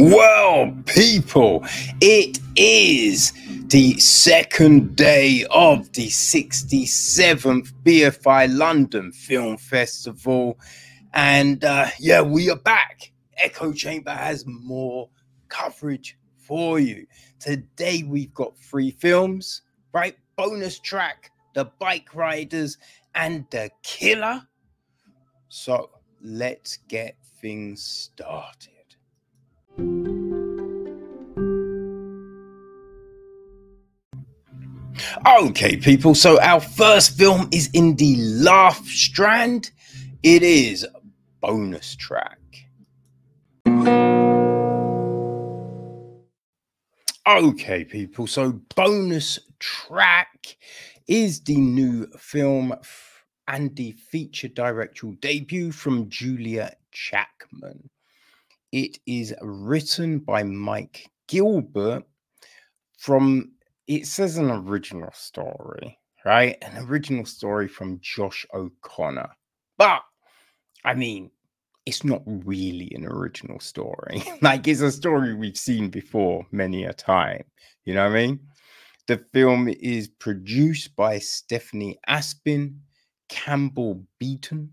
Well, people, it is the second day of the 67th BFI London Film Festival. And uh, yeah, we are back. Echo Chamber has more coverage for you. Today, we've got three films, right? Bonus track, The Bike Riders, and The Killer. So let's get things started. Okay, people. So our first film is in the laugh strand. It is bonus track. Okay, people. So bonus track is the new film and the feature directorial debut from Julia Jackman. It is written by Mike Gilbert from it says an original story, right? An original story from Josh O'Connor. But I mean, it's not really an original story. like it's a story we've seen before many a time. You know what I mean? The film is produced by Stephanie Aspin, Campbell Beaton,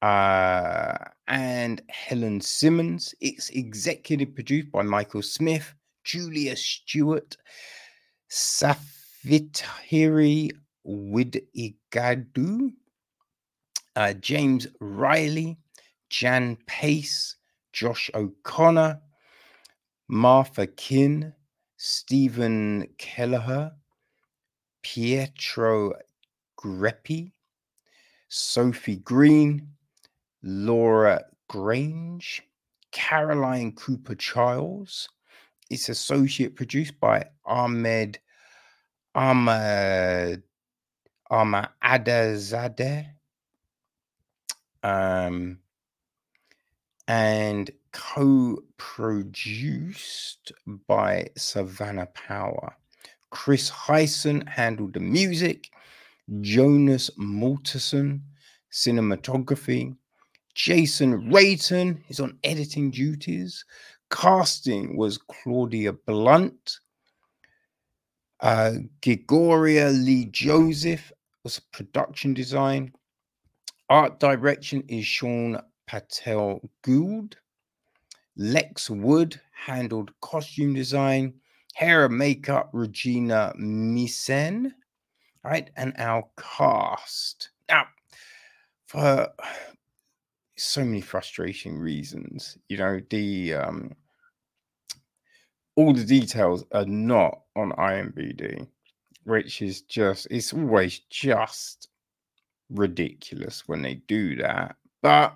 uh, and Helen Simmons. It's executive produced by Michael Smith, Julia Stewart, Safitiri Widigadu, uh, James Riley, Jan Pace, Josh O'Connor, Martha Kinn, Stephen Kelleher, Pietro Greppi, Sophie Green, Laura Grange, Caroline Cooper Charles. It's associate produced by Ahmed Ahmad Ahmad Adazadeh. Um, and co-produced by Savannah Power. Chris Hyson handled the music. Jonas Malterson, cinematography. Jason Rayton is on editing duties. Casting was Claudia Blunt. Uh, Gregoria Lee Joseph was production design. Art direction is Sean Patel Gould. Lex Wood handled costume design. Hair and makeup, Regina Misen. Right, and our cast. Now, for so many frustrating reasons, you know, the um all the details are not on IMBD, which is just, it's always just ridiculous when they do that. But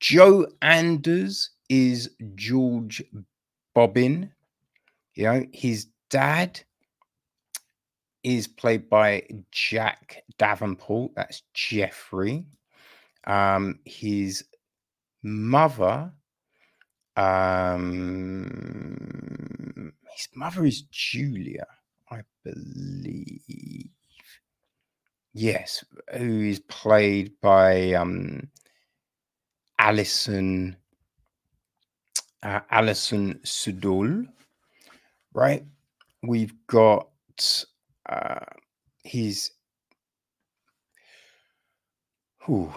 Joe Anders is George Bobbin. You know, his dad is played by Jack Davenport. That's Jeffrey. Um, his mother um, his mother is Julia, I believe. Yes, who is played by um, Alison uh, Alison Sudol, right? We've got uh, his. Who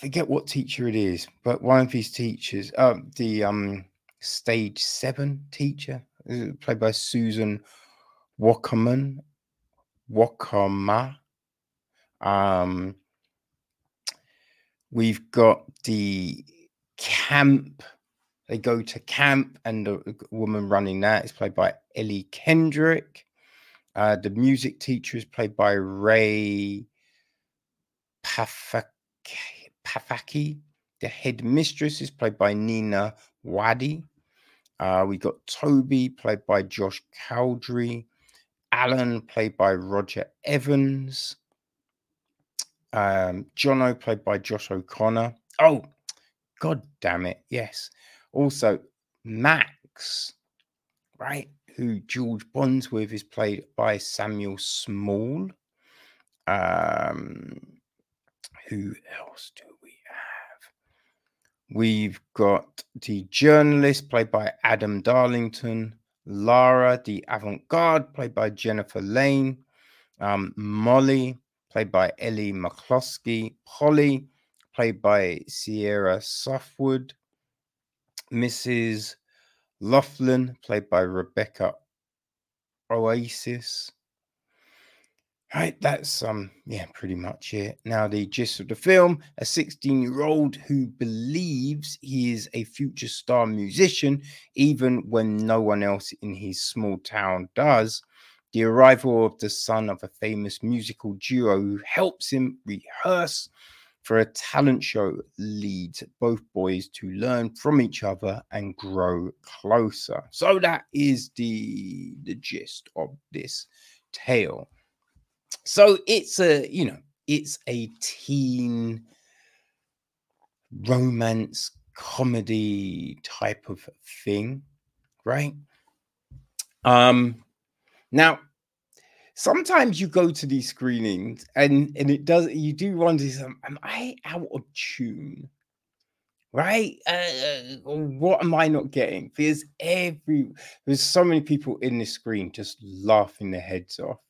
forget what teacher it is, but one of his teachers, uh, the um, stage seven teacher, played by Susan Wackerman, Wokoma. Um, we've got the camp. They go to camp, and the woman running that is played by Ellie Kendrick. Uh, the music teacher is played by Ray Pafak Pafaki. The headmistress is played by Nina Wadia. Uh, we got Toby, played by Josh Cowdery. Alan, played by Roger Evans. Um, Jono, played by Josh O'Connor. Oh, god damn it. Yes. Also, Max, right, who George Bonds with, is played by Samuel Small. Um, who else do We've got the journalist, played by Adam Darlington. Lara, the avant garde, played by Jennifer Lane. Um, Molly, played by Ellie McCloskey. Polly, played by Ciara Southwood. Mrs. Laughlin, played by Rebecca Osias. Right, that's um, yeah, pretty much it. Now, the gist of the film: a 16-year-old who believes he is a future star musician, even when no one else in his small town does. The arrival of the son of a famous musical duo who helps him rehearse for a talent show leads both boys to learn from each other and grow closer. So that is the the gist of this tale so it's a you know it's a teen romance comedy type of thing right? Um now sometimes you go to these screenings and and it does you do wonder am i out of tune? Right? Uh, what am i not getting? There's every there's so many people in this screen just laughing their heads off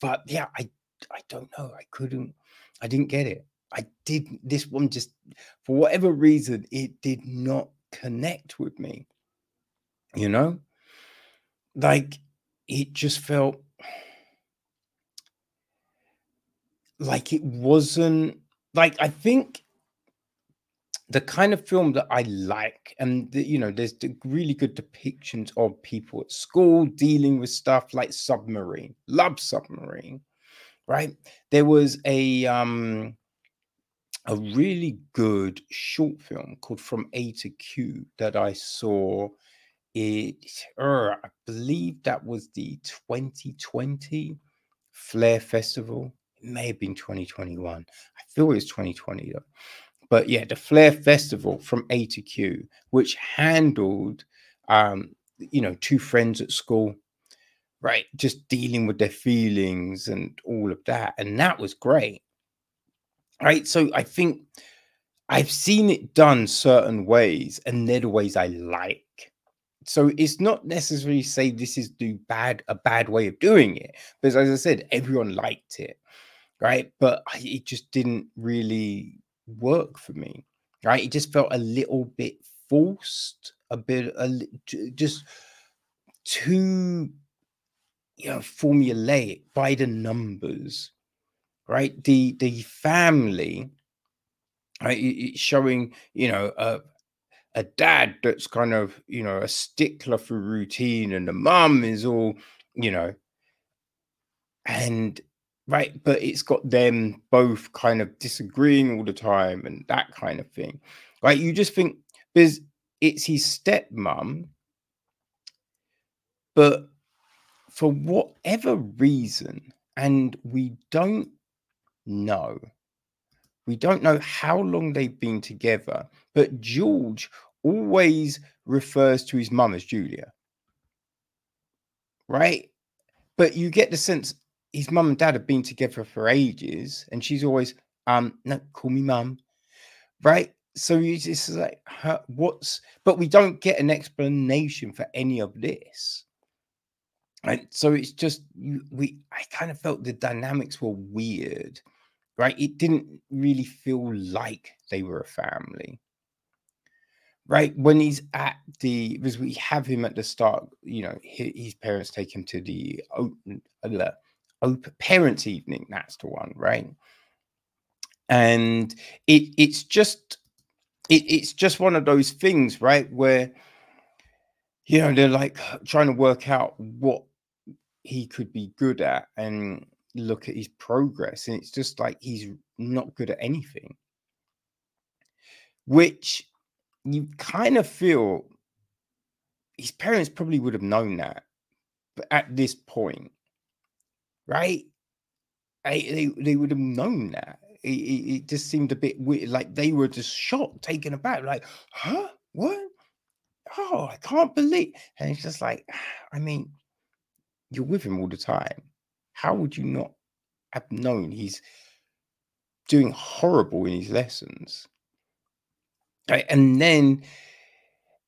but yeah, I I don't know. I couldn't. I didn't get it. I did this one just for whatever reason it did not connect with me. You know, like it just felt like it wasn't like I think the kind of film that I like, and the, you know, there's the really good depictions of people at school dealing with stuff like Submarine, love Submarine, right? There was a um a really good short film called From A to Q that I saw. It, uh, I believe that was the 2020 Flare Festival. It may have been 2021. I feel it was 2020 though but yeah, the Flare Festival from A to Q, which handled, um, you know, two friends at school, right, just dealing with their feelings and all of that, and that was great, right. So I think I've seen it done certain ways, and they're the ways I like. So it's not necessarily say this is the bad a bad way of doing it, because as I said, everyone liked it, right? But it just didn't really work for me. Right, it just felt a little bit forced, a bit, a, just too, you know, formulaic by the numbers. Right, the the family, right, It's showing you know a a dad that's kind of you know a stickler for routine, and the mum is all you know, and right but it's got them both kind of disagreeing all the time and that kind of thing. Right you just think because it's his stepmom but for whatever reason and we don't know. We don't know how long they've been together but george always refers to his mum as julia. Right? But you get the sense his mum and dad have been together for ages, and she's always, um, no, call me mum, right? So you just like, what's, but we don't get an explanation for any of this. Right. So it's just, we, I kind of felt the dynamics were weird, right? It didn't really feel like they were a family right when he's at the because we have him at the start you know his, his parents take him to the uh, open parents evening that's the one right? And it it's just it, it's just one of those things right where you know they're like trying to work out what he could be good at and look at his progress and it's just like he's not good at anything. Which you kind of feel his parents probably would have known that but at this point right? I, they they would have known that. It, it, it, just seemed a bit weird. Like they were just shocked, taken aback. Like, huh? What? Oh, I can't believe. And it's just like, I mean, you're with him all the time. How would you not have known he's doing horrible in his lessons? Right? And then,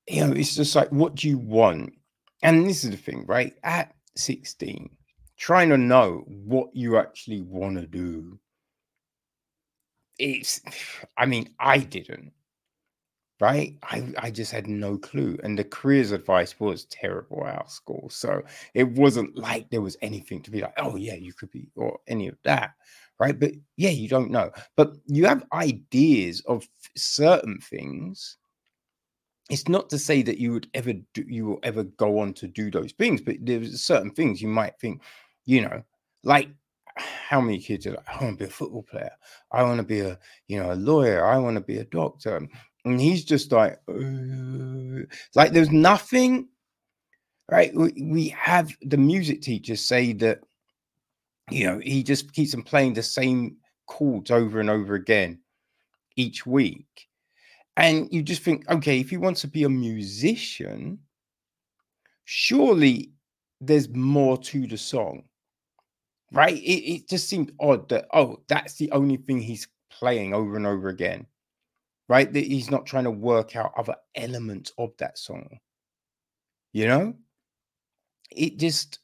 you know, it's just like, what do you want? And this is the thing, right? At 16, trying to know what you actually want to do. It's, I mean, I didn't, right? I, I just had no clue. And the careers advice was terrible at school. So it wasn't like there was anything to be like, oh, yeah, you could be, or any of that, right? But yeah, you don't know. But you have ideas of certain things it's not to say that you would ever do you will ever go on to do those things but there's certain things you might think you know like how many kids are like i want to be a football player. I want to be a you know a lawyer. I want to be a doctor. And he's just like uh, like there's nothing right? We, we have the music teachers say that you know he just keeps on playing the same chords over and over again each week. And you just think, okay, if he wants to be a musician, surely there's more to the song, right? It, it just seemed odd that, oh, that's the only thing he's playing over and over again, right? That he's not trying to work out other elements of that song, you know? It just,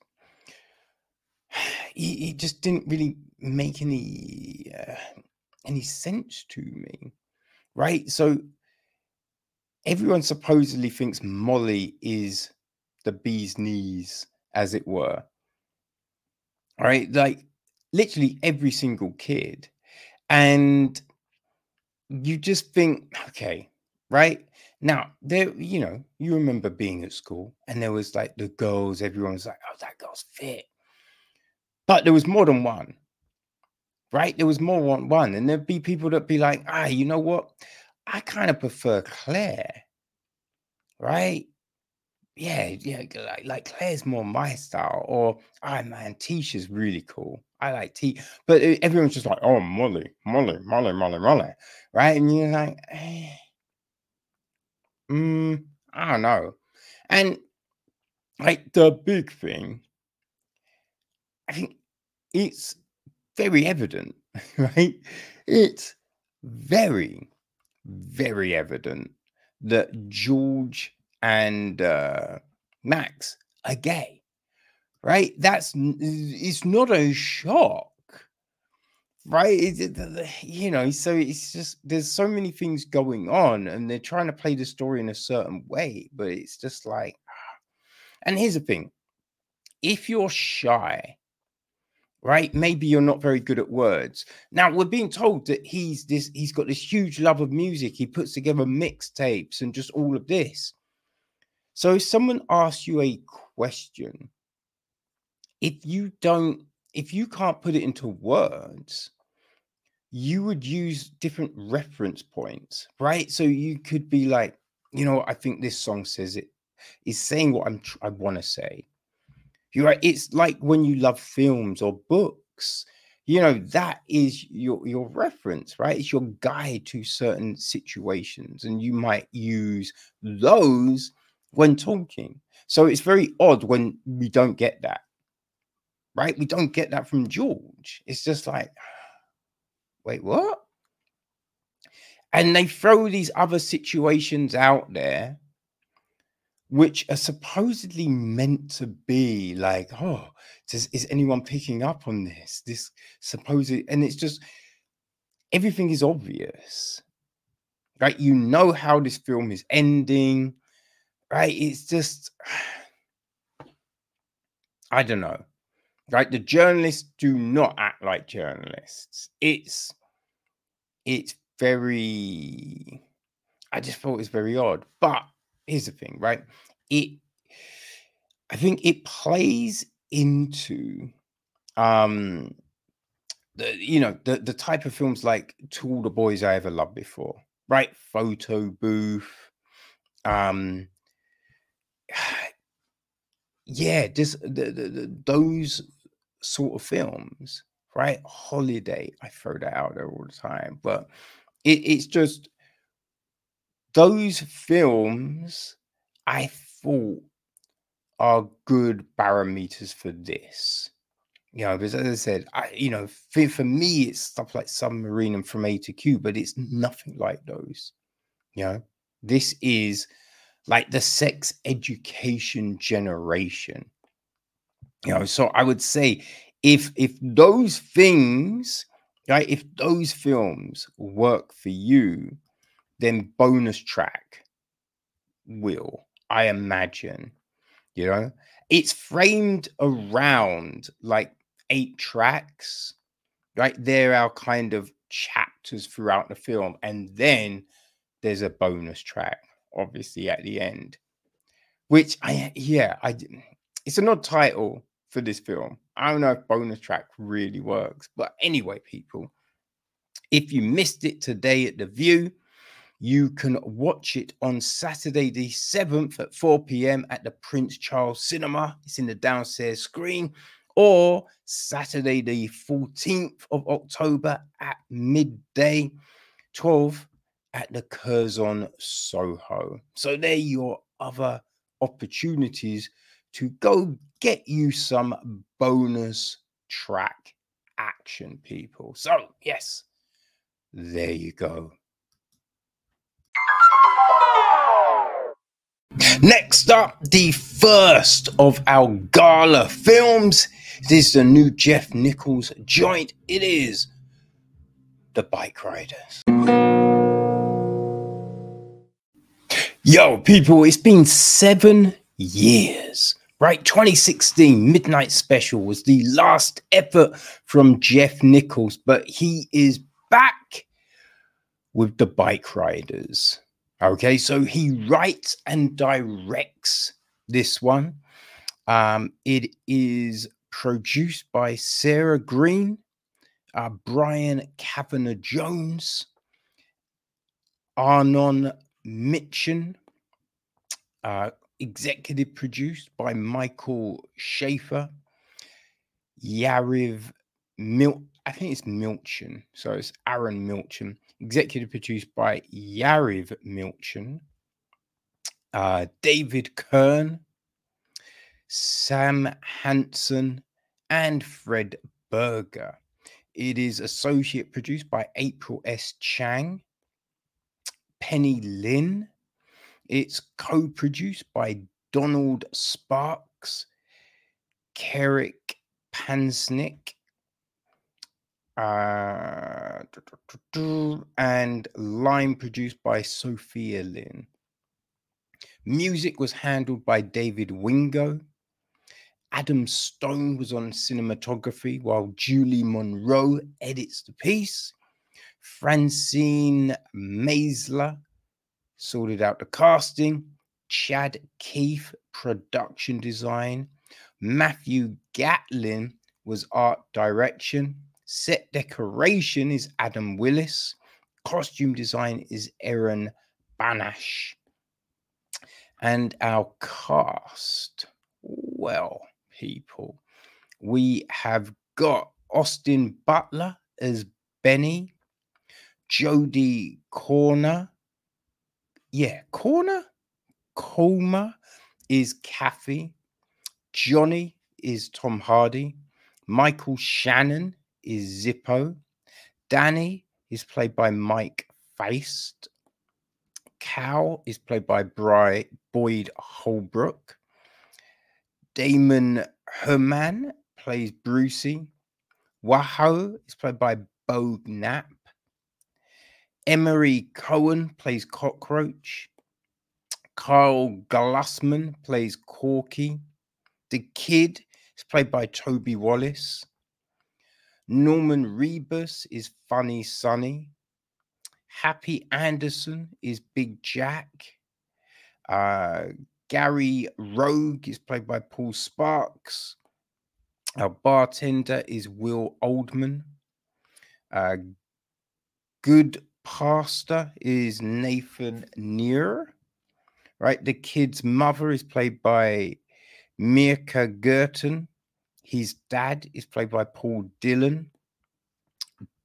it, just didn't really make any uh, any sense to me right so everyone supposedly thinks Molly is the bee's knees, as it were. All right, like literally every single kid. And you just think, okay, right? Now, there, you know, you remember being at school and there was like the girls, everyone was like, oh, that girl's fit. But there was more than one, right? There was more than one. And there'd be people that be like, ah, you know what? I kind of prefer Claire, right? Yeah, yeah, like, like Claire's more my style. Or, oh man, Tisha's really cool. I like T, but everyone's just like, oh, Molly, Molly, Molly, Molly, Molly, right? And you're like, eh, mm, I don't know. And like the big thing, I think it's very evident, right? It's very very evident that George and uh, Max are gay, right? That's it's not a shock, right? It, you know, so it's just there's so many things going on, and they're trying to play the story in a certain way, but it's just like, and here's the thing: if you're shy right? Maybe you're not very good at words. Now we're being told that he's this, he's got this huge love of music. He puts together mixtapes and just all of this. So if someone asks you a question, if you don't, if you can't put it into words, you would use different reference points, right? So you could be like, you know, I think this song says it is saying what I'm I want to say you're right. It's like when you love films or books, you know, that is your your reference, right? It's your guide to certain situations, and you might use those when talking. So it's very odd when we don't get that, right? We don't get that from George. It's just like, wait, what? And they throw these other situations out there which are supposedly meant to be like, oh, does, is anyone picking up on this? This supposed, and it's just everything is obvious, right? You know how this film is ending, right? It's just, I don't know, right? The journalists do not act like journalists. It's, it's very, I just thought it was very odd, but here's the thing, right? It, I think it plays into, um, the you know the the type of films like To All the Boys I Ever Loved Before, right? Photo Booth, um, yeah, just the, the, the, those sort of films, right? Holiday, I throw that out there all the time, but it, it's just those films I thought are good barometers for this. You know, because as I said, I you know, for, for me, it's stuff like submarine and from A to Q, but it's nothing like those. You know, this is like the sex education generation. You know, so I would say if if those things, right, if those films work for you, then bonus track will, I imagine. You know, it's framed around like eight tracks, right? They're our kind of chapters throughout the film, and then there's a bonus track, obviously at the end, which I yeah I it's an odd title for this film. I don't know if bonus track really works, but anyway, people, if you missed it today at the Vue, you can watch it on Saturday, the 7th at 4 p.m. at the Prince Charles Cinema. It's in the downstairs screen. Or Saturday, the 14th of October at midday, 12 at the Curzon Soho. So, there are your other opportunities to go get you some bonus track action, people. So, yes, there you go. Next up, the first of our gala films. This is the new Jeff Nichols joint. It is The Bike Riders. Yo, people, it's been seven years, right? 2016 Midnight Special was the last effort from Jeff Nichols, but he is back with The Bike Riders. Okay, so he writes and directs this one. Um, it is produced by Sarah Green, uh, Brian Kavanaugh Jones, Arnon Mitchin, uh, executive produced by Michael Schaefer, Yariv Mil. I think it's Milchin, so it's Aaron Milchin, executive produced by Yariv Milchin, uh, David Kern, Sam Hansen, and Fred Berger. It is associate produced by April S. Chang, Penny Lynn. It's co produced by Donald Sparks, Kerrick Pansnick, uh, and line produced by Sophia Lynn. Music was handled by David Wingo. Adam Stone was on cinematography, while Julie Monroe edits the piece. Francine Maisler sorted out the casting. Chad Keith, production design. Matthew Gatlin was art direction. Set decoration is Adam Willis. Costume design is Aaron Banash. And our cast, well, people, we have got Austin Butler as Benny, Jodie Comer. Yeah, Corner? Coma is Kathy. Johnny is Tom Hardy. Michael Shannon is Zippo. Danny is played by Mike Faist. Cal is played by Bry, Boyd Holbrook. Damon Herriman plays Brucey. Waho is played by Beau Knapp. Emery Cohen plays Cockroach. Karl Glusman plays Corky. The Kid is played by Toby Wallace. Norman Reedus is Funny Sonny. Happy Anderson is Big Jack. Uh, Gary Rogue is played by Paul Sparks. Our bartender is Will Oldham. Uh, good pastor is Nathan Neer. Right, the kid's mother is played by Mirka Gurton. His dad is played by Paul Dillon.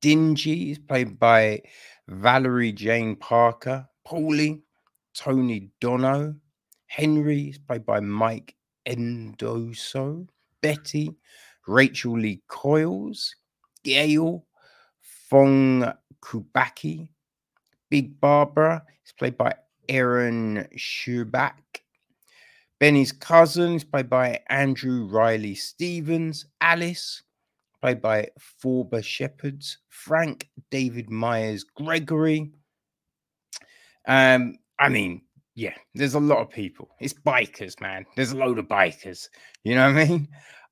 Dingy is played by Valerie Jane Parker. Paulie, Tony Dono. Henry is played by Mike Endoso. Betty, Rachel Lee Coyles. Gail, Fong Kubaki. Big Barbara is played by Aaron Schubach. Benny's cousin is played by Andrew Riley Stevens. Alice, played by Phoebe Shepherds. Frank David Myers Gregory. Um, I mean, yeah, there's a lot of people. It's bikers, man. There's a load of bikers. You know what I mean?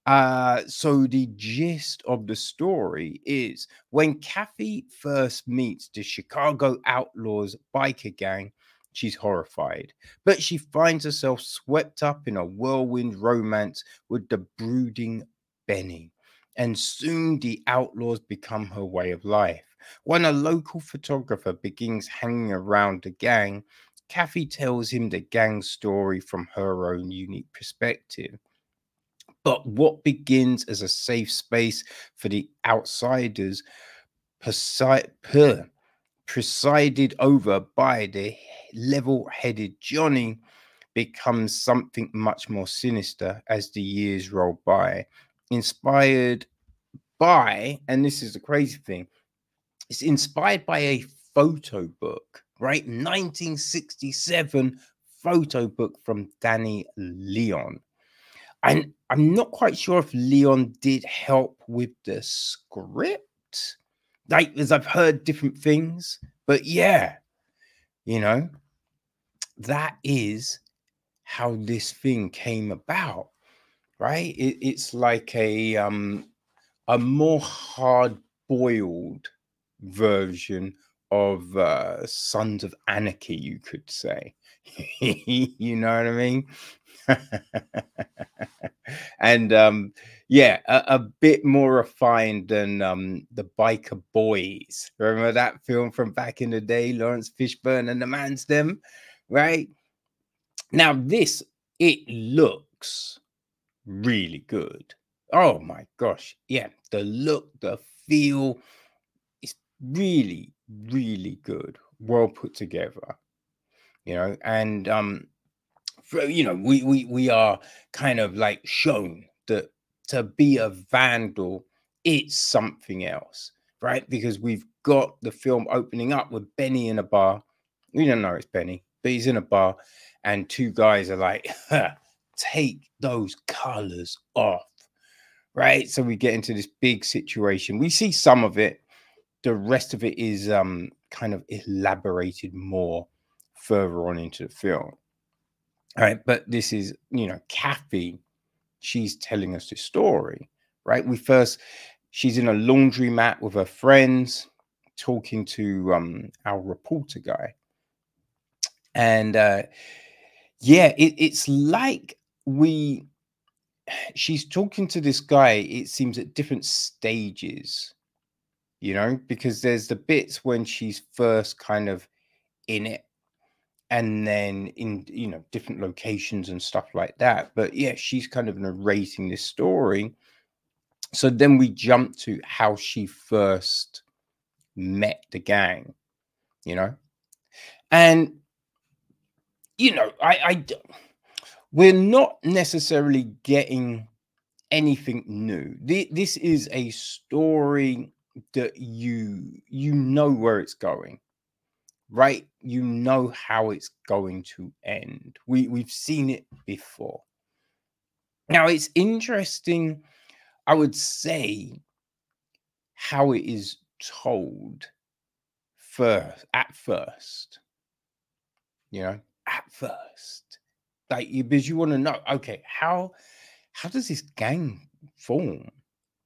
Uh, so the gist of the story is when Kathy first meets the Chicago Outlaws biker gang, she's horrified, but she finds herself swept up in a whirlwind romance with the brooding Benny. And soon the outlaws become her way of life. When a local photographer begins hanging around the gang, Kathy tells him the gang story from her own unique perspective. But what begins as a safe space for the outsiders, presided over by the level headed Johnny, becomes something much more sinister as the years roll by. Inspired by, and this is the crazy thing, it's inspired by a photo book, right? 1967 photo book from Danny Lyon. And I'm not quite sure if Lyon did help with the script. Like, as I've heard different things, but yeah, you know, that is how this thing came about, right? It, it's like a um a more hard boiled version of uh, Sons of Anarchy, you could say. you know what I mean? and um, yeah, a, a, bit more refined than um, the Biker Boyz. Remember that film from back in the day, Laurence Fishburne and the Man's Them, right? Now this it looks really good. Oh my gosh, yeah, the look, the feel, is really, really good, well put together. You know, and um, you know, we we we are kind of like shown that to be a vandal, it's something else, right? Because we've got the film opening up with Benny in a bar. We don't know it's Benny, but he's in a bar, and two guys are like, take those colors off. Right. So we get into this big situation. We see some of it. The rest of it is um kind of elaborated more further on into the film. All right, but this is, you know, Kathy, she's telling us this story, right? We first, she's in a laundromat with her friends, talking to um our reporter guy. And uh yeah, it, it's like we she's talking to this guy, it seems at different stages, you know, because there's the bits when she's first kind of in it and then in you know different locations and stuff like that. But yeah she's kind of narrating this story. So then we jump to how she first met the gang you know? And you know i i we're not necessarily getting anything new. This is a story that you you know where it's going right? You know how it's going to end. We we've seen it before. Now it's interesting, I would say, how it is told first at first. You know, at first. Like you because you want to know, okay, how how does this gang form?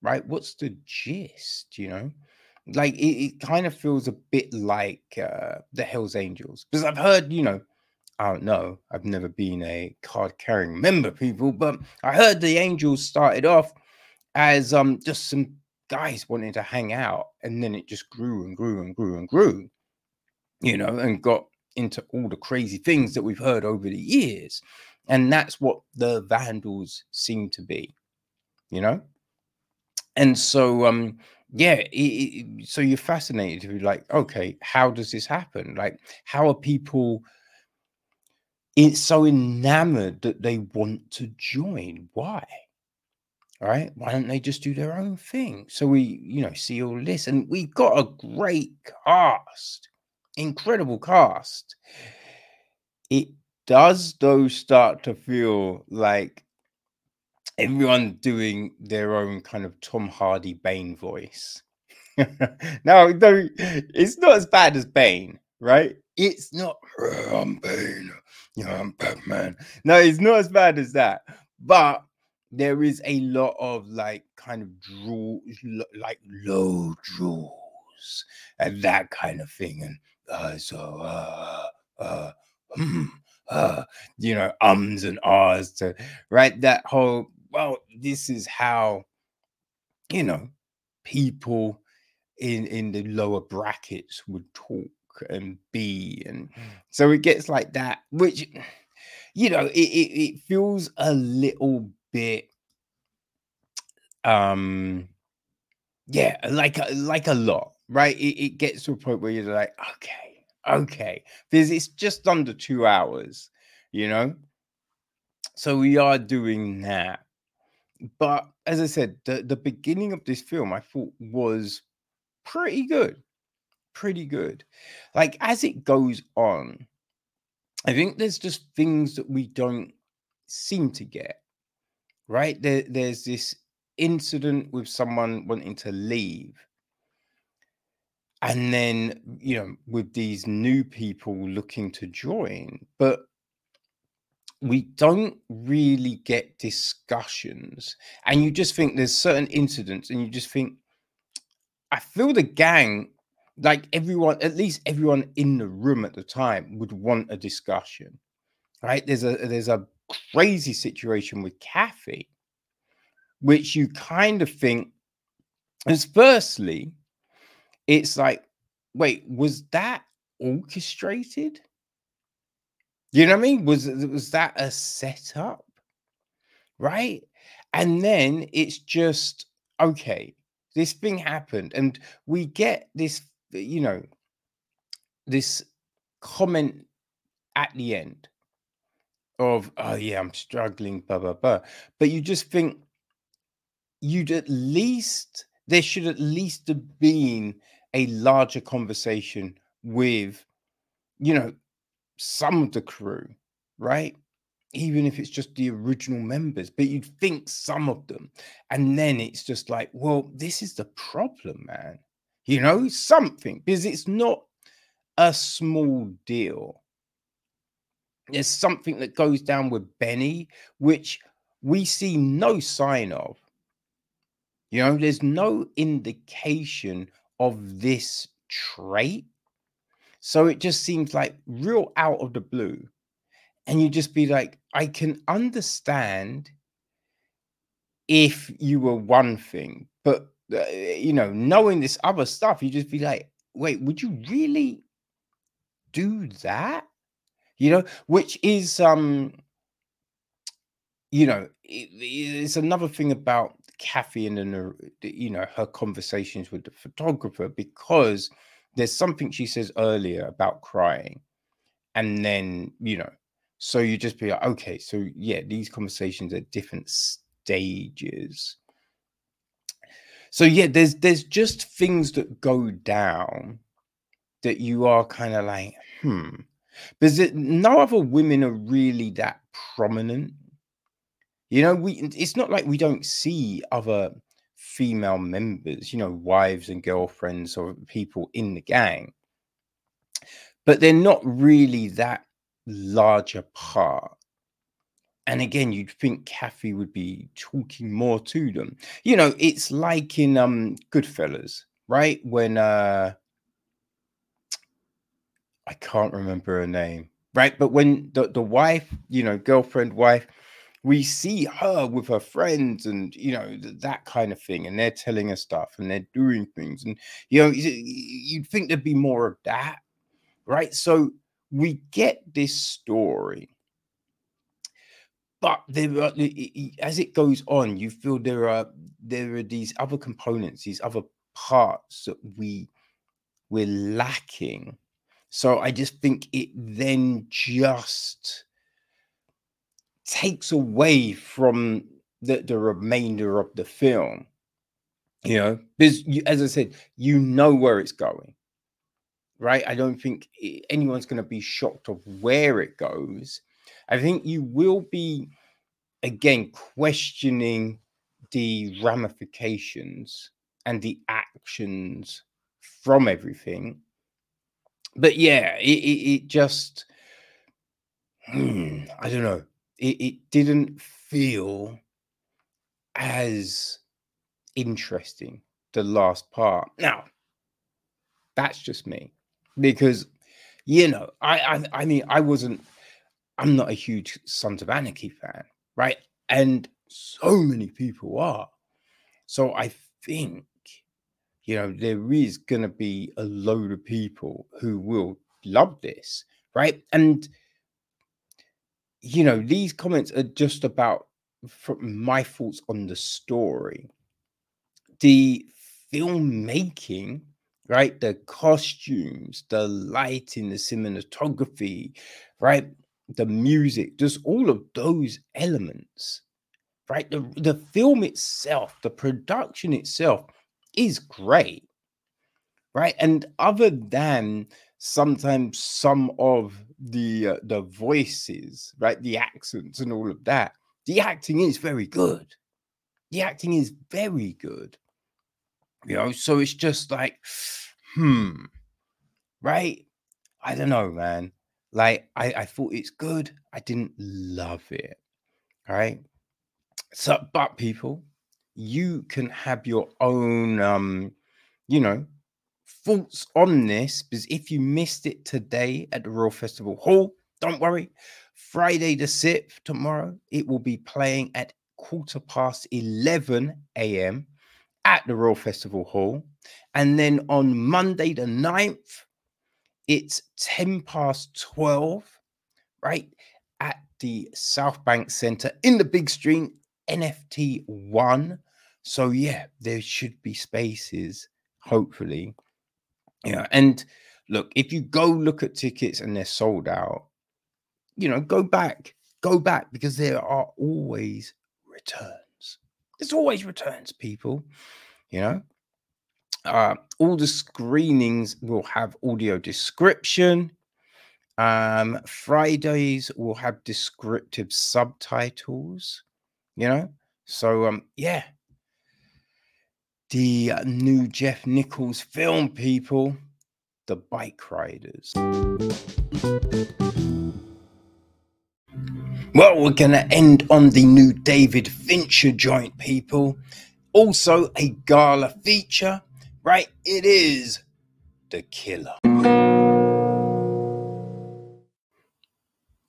Right? What's the gist, you know? Like it, it kind of feels a bit like uh, the Hells Angels because I've heard, you know, I don't know, I've never been a card carrying member, people, but I heard the Angels started off as um just some guys wanting to hang out, and then it just grew and grew and grew and grew, you know, and got into all the crazy things that we've heard over the years, and that's what the Vandals seem to be, you know, and so um yeah it, it, so you're fascinated to be like okay how does this happen? Like how are people it's so enamored that they want to join? Why? Right? Why don't they just do their own thing? So we you know see all this and we've got a great cast incredible cast. It does though start to feel like everyone doing their own kind of Tom Hardy Bane voice. no, no, it's not as bad as Bane, right? It's not I'm Bane, yeah, I'm Batman. No, it's not as bad as that, but there is a lot of like kind of draw, like low draws and that kind of thing, and uh, so uh, uh, hmm, uh, you know, ums and ahs to right that whole. Well, this is how you know people in in the lower brackets would talk and be and mm. so it gets like that which you know it, it, it feels a little bit um yeah like a, like a lot right? It, it gets to a point where you're like okay okay because it's just under two hours you know? So we are doing that but as i said the, the beginning of this film i thought was pretty good. Pretty good. Like as it goes on, I think there's just things that we don't seem to get. Right? There, there's this incident with someone wanting to leave. And then, you know, with these new people looking to join, but we don't really get discussions. And you just think there's certain incidents, and you just think, I feel the gang, like everyone, at least everyone in the room at the time, would want a discussion. Right? There's a there's a crazy situation with Kathy, which you kind of think is firstly, it's like, wait, was that orchestrated? You know what I mean? Was was that a setup? Right? And then it's just okay, this thing happened and we get this you know this comment at the end of oh yeah i'm struggling blah blah blah but you just think you'd at least there should at least have been a larger conversation with you know some of the crew right even if it's just the original members, but you'd think some of them. And then it's just like, well, this is the problem, man. You know, something, because it's not a small deal. There's something that goes down with Benny, which we see no sign of. You know, there's no indication of this trait. So it just seems like real out of the blue and you just be like, I can understand if you were one thing, but uh, you know, knowing this other stuff, you just be like, wait, would you really do that? You know, which is um, you know, it, it's another thing about Kathy and you know her conversations with the photographer because there's something she says earlier about crying, and then you know so you just be like, okay, so yeah, these conversations at different stages. So yeah, there's there's just things that go down that you are kind of like, hmm. Because no other women are really that prominent. You know, we it's not like we don't see other female members, you know, wives and girlfriends or people in the gang. But they're not really that larger part. And again, you'd think Kathy would be talking more to them. You know, it's like in um Goodfellas, right? When uh I can't remember her name, right? But when the, the wife, you know, girlfriend, wife, we see her with her friends and you know that kind of thing and they're telling her stuff and they're doing things and you know you'd think there'd be more of that right? So we get this story. But there are, as it goes on you feel there are there are these other components these other parts that we we're lacking. So i just think it then just takes away from the, the remainder of the film you know because as i said you know where it's going right? I don't think anyone's going to be shocked of where it goes. I think you will be again questioning the ramifications and the actions from everything. But yeah, it, it, it just, hmm, I don't know, it, it didn't feel as interesting the last part. Now, that's just me because you know, I, I I mean, I wasn't. I'm not a huge Sons of Anarchy fan, right? And so many people are. So I think, you know, there is going to be a load of people who will love this, right? And you know, these comments are just about my thoughts on the story. The filmmaking right? The costumes, the lighting, the cinematography, right? The music, just all of those elements, right? The, the film itself, the production itself is great, right? And other than sometimes some of the uh, the voices, right, the accents and all of that, the acting is very good. The acting is very good. You know, so it's just like, hmm, right? I don't know, man. Like, I, I thought it's good. I didn't love it. Right. So, but people, you can have your own, um, you know, thoughts on this because if you missed it today at the Royal Festival Hall, don't worry. Friday the 6th, tomorrow, it will be playing at quarter past 11 a.m at the Royal Festival Hall. And then on Monday, the 9th, it's 10 past 12, right? At the South Bank Centre in the big screen, NFT one. So, yeah, there should be spaces, hopefully. Yeah. And look, if you go look at tickets and they're sold out, you know, go back, go back because there are always returns. There's always returns, people. You know, uh, all the screenings will have audio description. Um, Fridays will have descriptive subtitles. You know, so um, yeah. The new Jeff Nichols film, people, the Bikeriders. Well, we're going to end on the new David Fincher joint, people. Also, a gala feature, right? It is The Killer.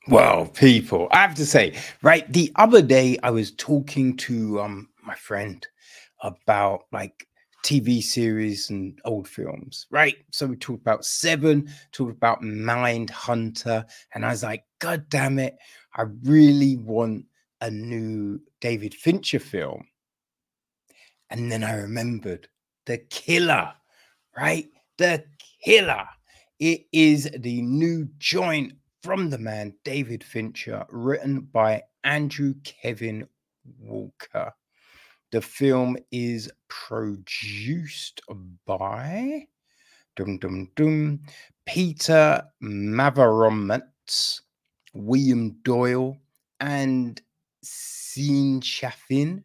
Well, people, I have to say, right? The other day I was talking to um my friend about like TV series and old films, right? So we talked about Seven, talked about Mindhunter, and I was like, God damn it, I really want a new David Fincher film. And then I remembered the killer, right? The killer. It is the new joint from the man David Fincher, written by Andrew Kevin Walker. The film is produced by dum dum dum Peter Mavromates, William Doyle, and Sean Chaffin.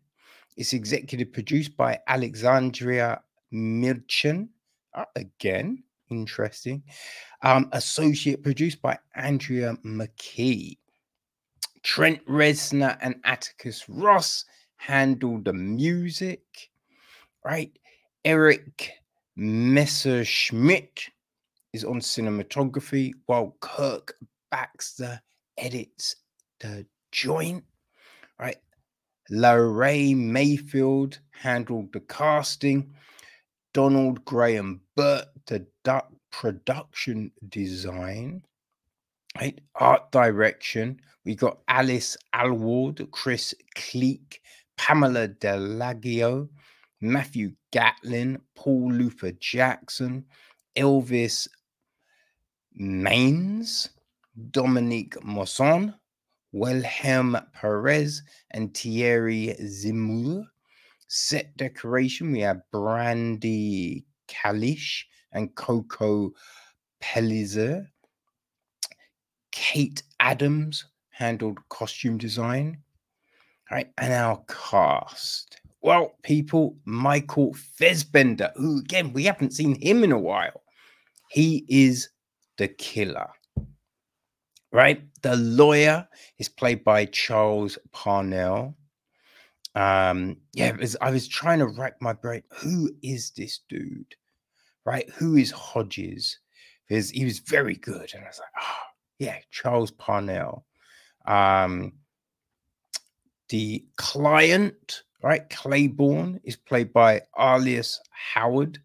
It's executive produced by Alexandra Milchan. Uh, again, interesting. Um, associate produced by Andrea McKee. Trent Reznor and Atticus Ross handle the music, right? Eric Messerschmidt is on cinematography, while Kirk Baxter edits the joint, right? Lorraine Mayfield handled the casting. Donald Graham Burt, the duck production design. Right? Art direction. We got Alice Alward, Chris Cleek, Pamela Delagio, Matthew Gatlin, Paul Luther Jackson, Elvis Maines, Dominique Mosson, Wilhelm Perez and Thierry Zimur. Set decoration, we have Brandy Kalish and Coco Pellizer. Kate Adams handled costume design. Right, and our cast. Well, people, Michael Fassbender, who again we haven't seen him in a while. He is the killer. Right, the lawyer is played by Charles Parnell. Um, yeah, was, I was trying to rack my brain. Who is this dude? Right, who is Hodges? Because he was very good, and I was like, oh, yeah, Charles Parnell. Um, the client, right, Claiborne, is played by Arliss Howard.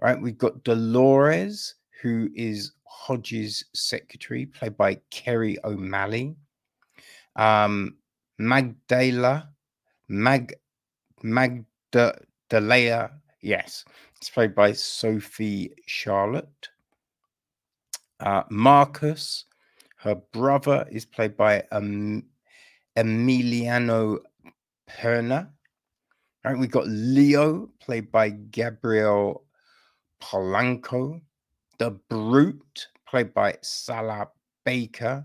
Right, we've got Dolores, who is Hodges' secretary, played by Kerry O'Malley. Um, Magdala, Mag, Magdalea, yes, it's played by Sophie Charlotte. Uh, Marcus, her brother, is played by um, Emiliano Perna. Right, we've got Leo, played by Gabriel Polanco. The Brute, played by Sala Baker.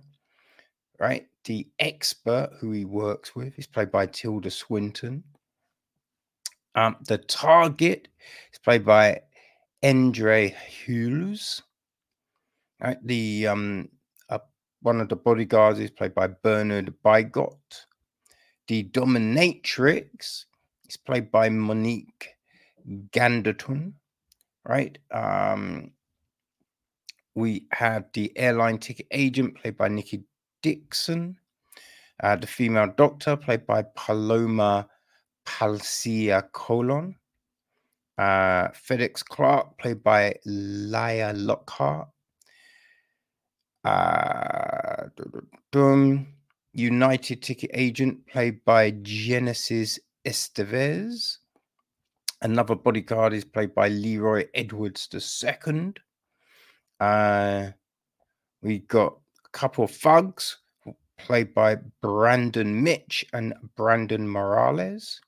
Right, the expert who he works with is played by Tilda Swinton. Um, the target is played by Endre Hules. Right, the um, one of the bodyguards is played by Bernard Bigot. The dominatrix is played by Monique Ganderton. Right, um, we have the airline ticket agent played by Nikki Dixon. Uh, the female doctor played by Paloma Palcia Colon. Uh, FedEx Clark played by Laya Lockhart uh, United Ticket Agent, played by Genesis Estevez. Another bodyguard is played by Leroy Edwards II. Uh, we got a couple of thugs played by Brandon Mitch and Brandon Morales.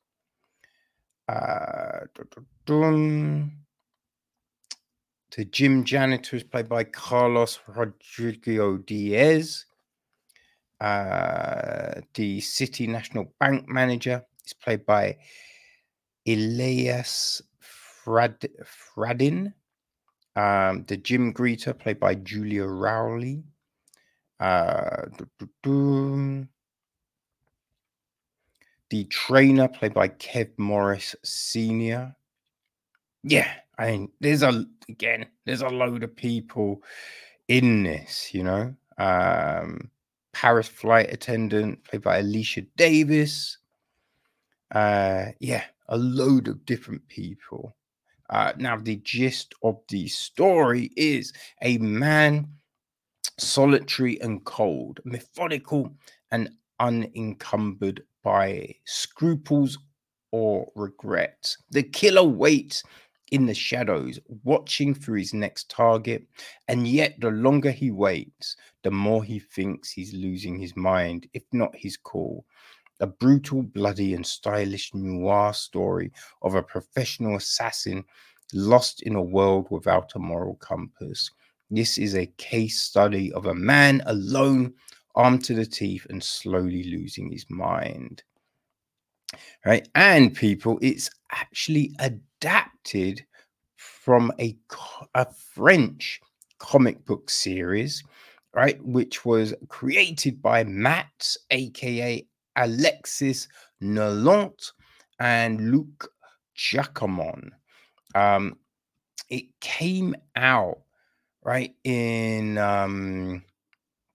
Uh, the gym janitor is played by Carlos Rodrigo Diaz. Uh, the City National Bank manager is played by Elias Frad- Fradin. Um, the gym greeter played by Julia Rowley. Uh, the trainer played by Kev Morris Sr. Yeah, I mean, there's a again, there's a load of people in this, you know. Um, Paris flight attendant played by Alicia Davis. Uh, yeah, a load of different people. Uh, now, the gist of the story is a man solitary and cold, methodical and unencumbered by scruples or regrets. The killer waits in the shadows, watching for his next target. And yet, the longer he waits, the more he thinks he's losing his mind, if not his cool. A brutal, bloody, and stylish noir story of a professional assassin lost in a world without a moral compass. This is a case study of a man alone, armed to the teeth, and slowly losing his mind. Right. And people, it's actually adapted from a, a French comic book series, right, which was created by Matz, aka Alexis Nolent, and Luc Jacamon. Um, it came out right in um,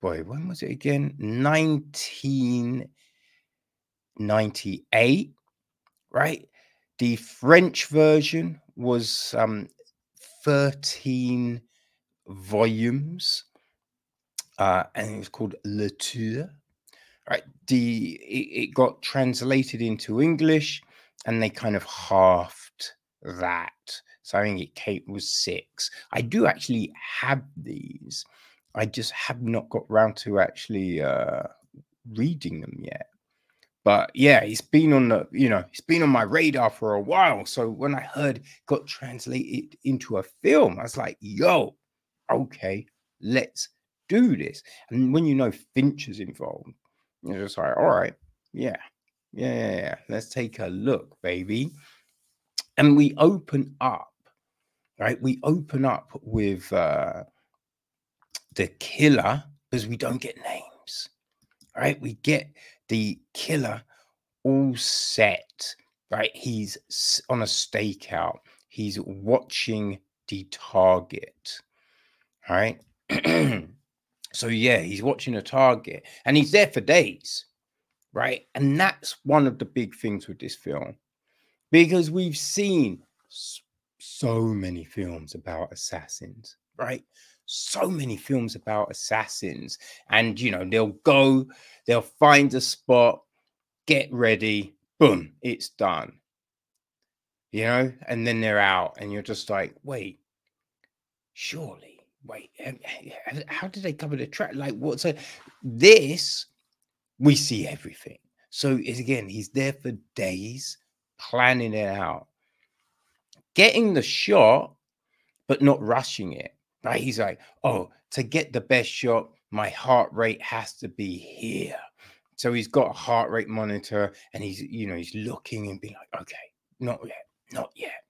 boy, when was it again? 1998, right? The French version was um, 13 volumes, uh, and it was called Le Tueur. Right, the it, it got translated into English, and they kind of halved that. So I think it came was six. I do actually have these. I just have not got round to actually uh, reading them yet. But yeah, he's been on the, you know, he's been on my radar for a while. So when I heard got translated into a film, I was like, yo, okay, let's do this. And when you know Finch is involved, you're just like, all right, yeah, yeah, yeah, yeah. Let's take a look, baby. And we open up, right? We open up with uh the killer because we don't get names, right? We get the killer all set, right? He's on a stakeout. He's watching the target, right? so yeah, he's watching a target, and he's there for days, right? And that's one of the big things with this film, because we've seen so many films about assassins, right? So many films about assassins, and you know, they'll go, they'll find a spot, get ready, boom, it's done. You know, and then they're out, and you're just like, wait, surely, wait, how did they cover the track? Like, what's a this? We see everything. So again, he's there for days planning it out, getting the shot, but not rushing it. Right? He's like, oh, to get the best shot, my heart rate has to be here. So he's got a heart rate monitor and he's, you know, he's looking and being like, okay, not yet, not yet.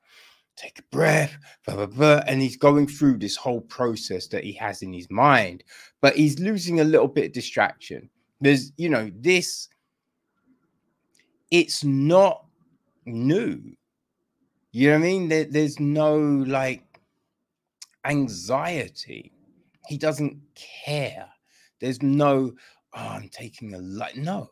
Take a breath, blah, blah, blah. And he's going through this whole process that he has in his mind, but he's losing a little bit of distraction. There's, you know, this, it's not new. You know what I mean? There, there's no like anxiety. He doesn't care. There's no, oh, I'm taking a light. No.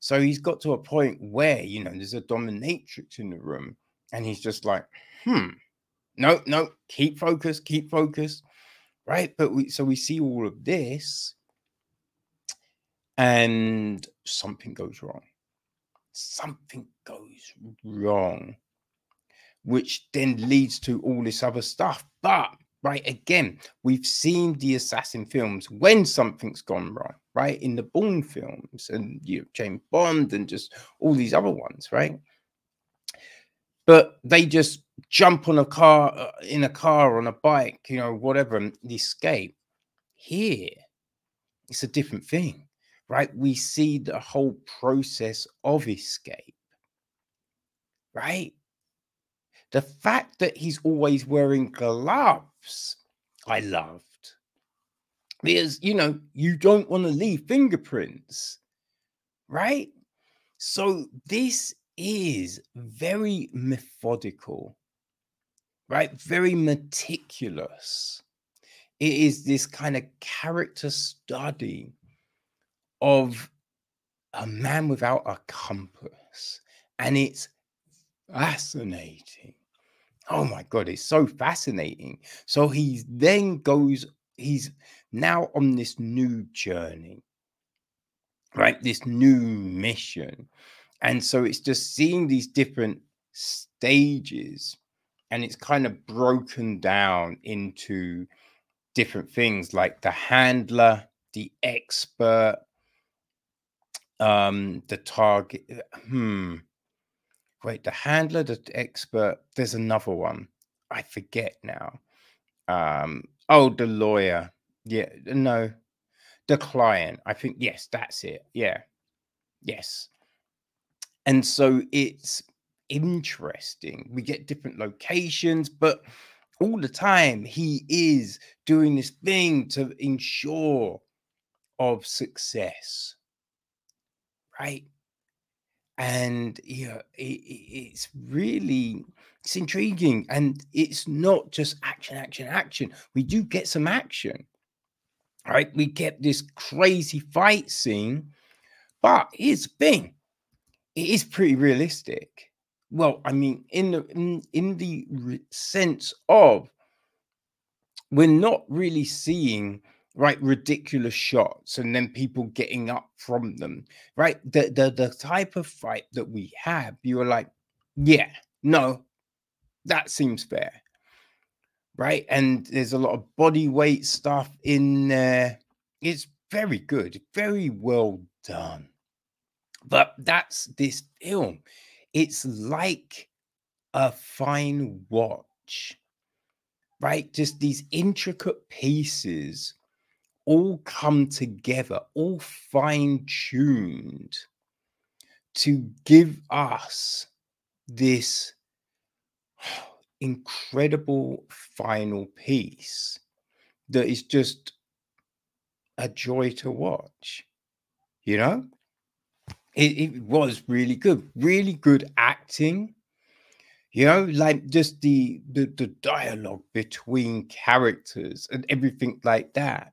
So he's got to a point where, you know, there's a dominatrix in the room and he's just like, hmm, no, no, keep focus, keep focus. Right. But we, so we see all of this and something goes wrong. Something goes wrong, which then leads to all this other stuff. But right again we've seen the assassin films when something's gone wrong right? In the bourne films and you know, james bond and just all these other ones right? But they just jump on a car uh, in a car on a bike you know whatever and escape. Here it's a different thing right? We see the whole process of escape right the fact that he's always wearing gloves, I loved. Because, you know, you don't want to leave fingerprints, right? So this is very methodical, right? Very meticulous. It is this kind of character study of a man without a compass. And it's fascinating. Oh my god, it's so fascinating. So he then goes, he's now on this new journey, right? This new mission. And so it's just seeing these different stages and it's kind of broken down into different things like the handler, the expert, um, the target. Hmm wait, the handler, the expert, there's another one. I forget now. Um, oh, the lawyer. Yeah, no, the client. I think, yes, that's it. Yeah. Yes. And so it's interesting. We get different locations, but all the time he is doing this thing to ensure of success. Right? And yeah it, it's really it's intriguing and it's not just action action action. We do get some action right? We get this crazy fight scene but here's the thing it is pretty realistic. Well i mean in the in, in the sense of we're not really seeing right ridiculous shots and then people getting up from them right? The the, the type of fight that we have you are like yeah no that seems fair right? And there's a lot of body weight stuff in there. It's very good very well done. But that's this film. It's like a fine watch right? Just these intricate pieces all come together, all fine tuned to give us this incredible final piece that is just a joy to watch. You know, it, it was really good, really good acting. You know, like just the, the the dialogue between characters and everything like that.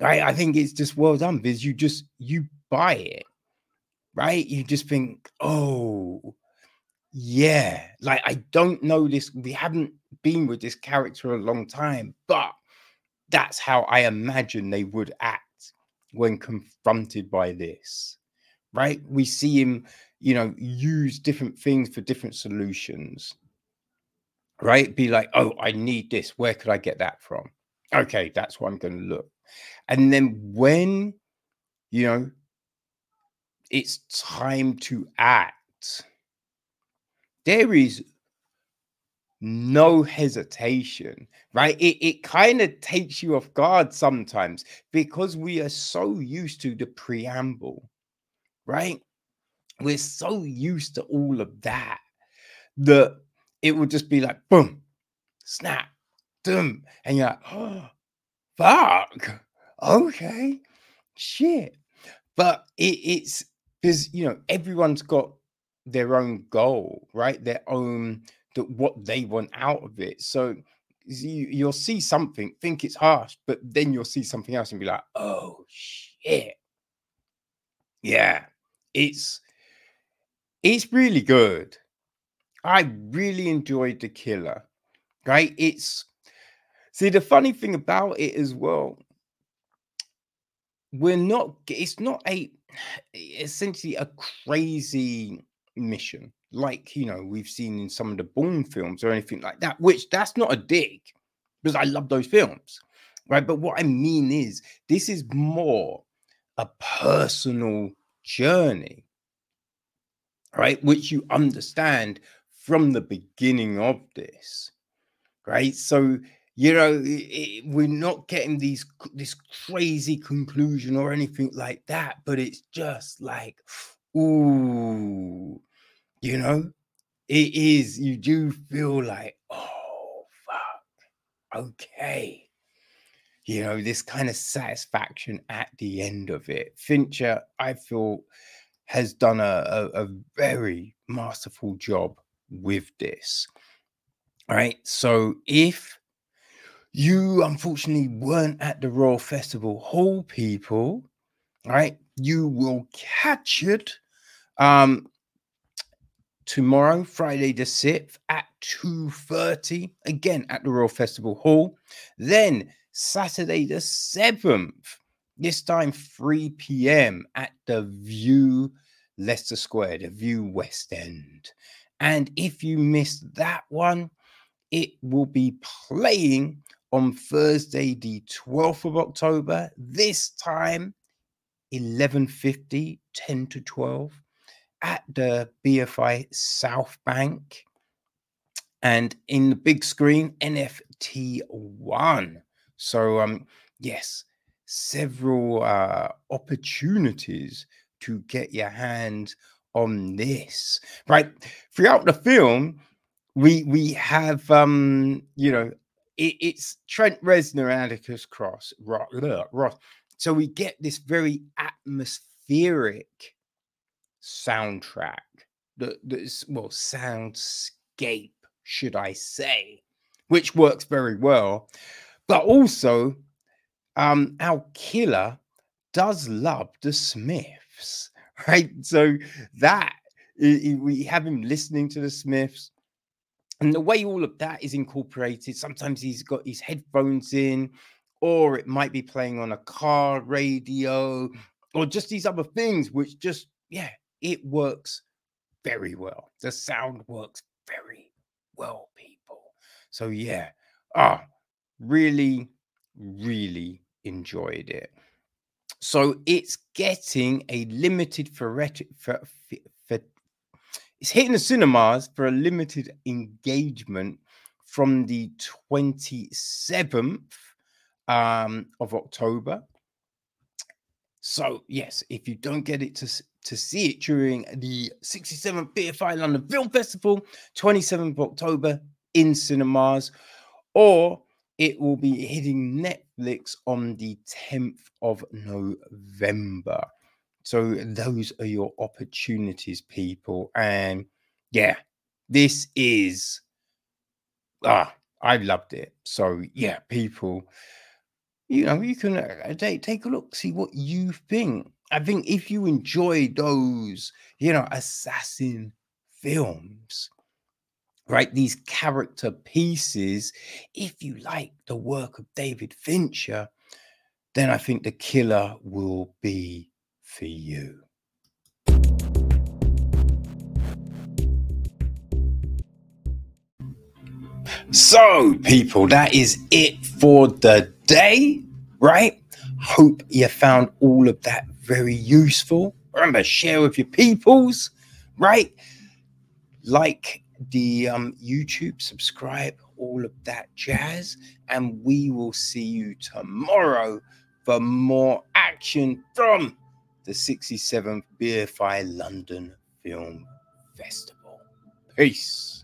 I, I think it's just well done because you just you buy it, right? You just think, oh, yeah. Like I don't know this. We haven't been with this character a long time, but that's how I imagine they would act when confronted by this. Right? We see him, you know, use different things for different solutions. Right? Be like, oh, I need this. Where could I get that from? Okay, that's what I'm going to look. And then when, you know, it's time to act, there is no hesitation, right? It, it kind of takes you off guard sometimes because we are so used to the preamble, right? We're so used to all of that that it would just be like boom, snap, boom, and you're like, oh, fuck, okay, shit. But it, it's because you know everyone's got their own goal, right? Their own that what they want out of it. So you, you'll see something, think it's harsh, but then you'll see something else and be like, oh shit. Yeah, it's it's really good. I really enjoyed the killer. Right? It's see the funny thing about it as well. We're not, it's not a essentially a crazy mission like you know we've seen in some of the Bourne films or anything like that. Which that's not a dig because I love those films, right? But what I mean is this is more a personal journey, right? Which you understand from the beginning of this, right? So you know it, we're not getting these this crazy conclusion or anything like that, but it's just like, ooh you know, it is, you do feel like, oh, fuck, okay. You know, this kind of satisfaction at the end of it. Fincher, I feel, has done a, a, a very masterful job with this. All right. So if you unfortunately weren't at the Royal Festival Hall, people, right? you will catch it um tomorrow, Friday the 6th at 2.30, again at the Royal Festival Hall. Then Saturday the 7th, this time 3 p.m. at the Vue Leicester Square, the Vue West End. And if you missed that one, it will be playing on Thursday, the 12th of October, this time 11.50, 10 to 12 at the BFI South Bank and in the big screen NFT one. So um yes, several uh opportunities to get your hands on this. Right throughout the film, we we have um you know it, it's Trent Reznor, Atticus Cross, Ross. So we get this very atmospheric soundtrack, the, the well, soundscape, should I say, which works very well. But also, um, our killer does love the Smiths, right? So that we have him listening to the Smiths. And the way all of that is incorporated, sometimes he's got his headphones in, or it might be playing on a car radio, or just these other things, which just, yeah, it works very well. The sound works very well, people. So yeah, ah, really, really enjoyed it. So it's getting a limited for it's hitting the cinemas for a limited engagement from the 27th um, of October. So, yes, if you don't get it to, to see it during the 67th BFI London Film Festival, 27th of October in cinemas, or it will be hitting Netflix on the 10th of November. So, those are your opportunities, people. And yeah, this is ah, I loved it. So yeah, people, you know, you can uh, take take a look, see what you think. I think if you enjoy those, you know, assassin films, right? These character pieces, if you like the work of David Fincher, then I think the killer will be for you. So, people, that is it for the day, right? Hope you found all of that very useful. Remember, share with your peoples, right? Like the um, YouTube, subscribe, all of that jazz. And we will see you tomorrow for more action from the 67th BFI London Film Festival. Peace.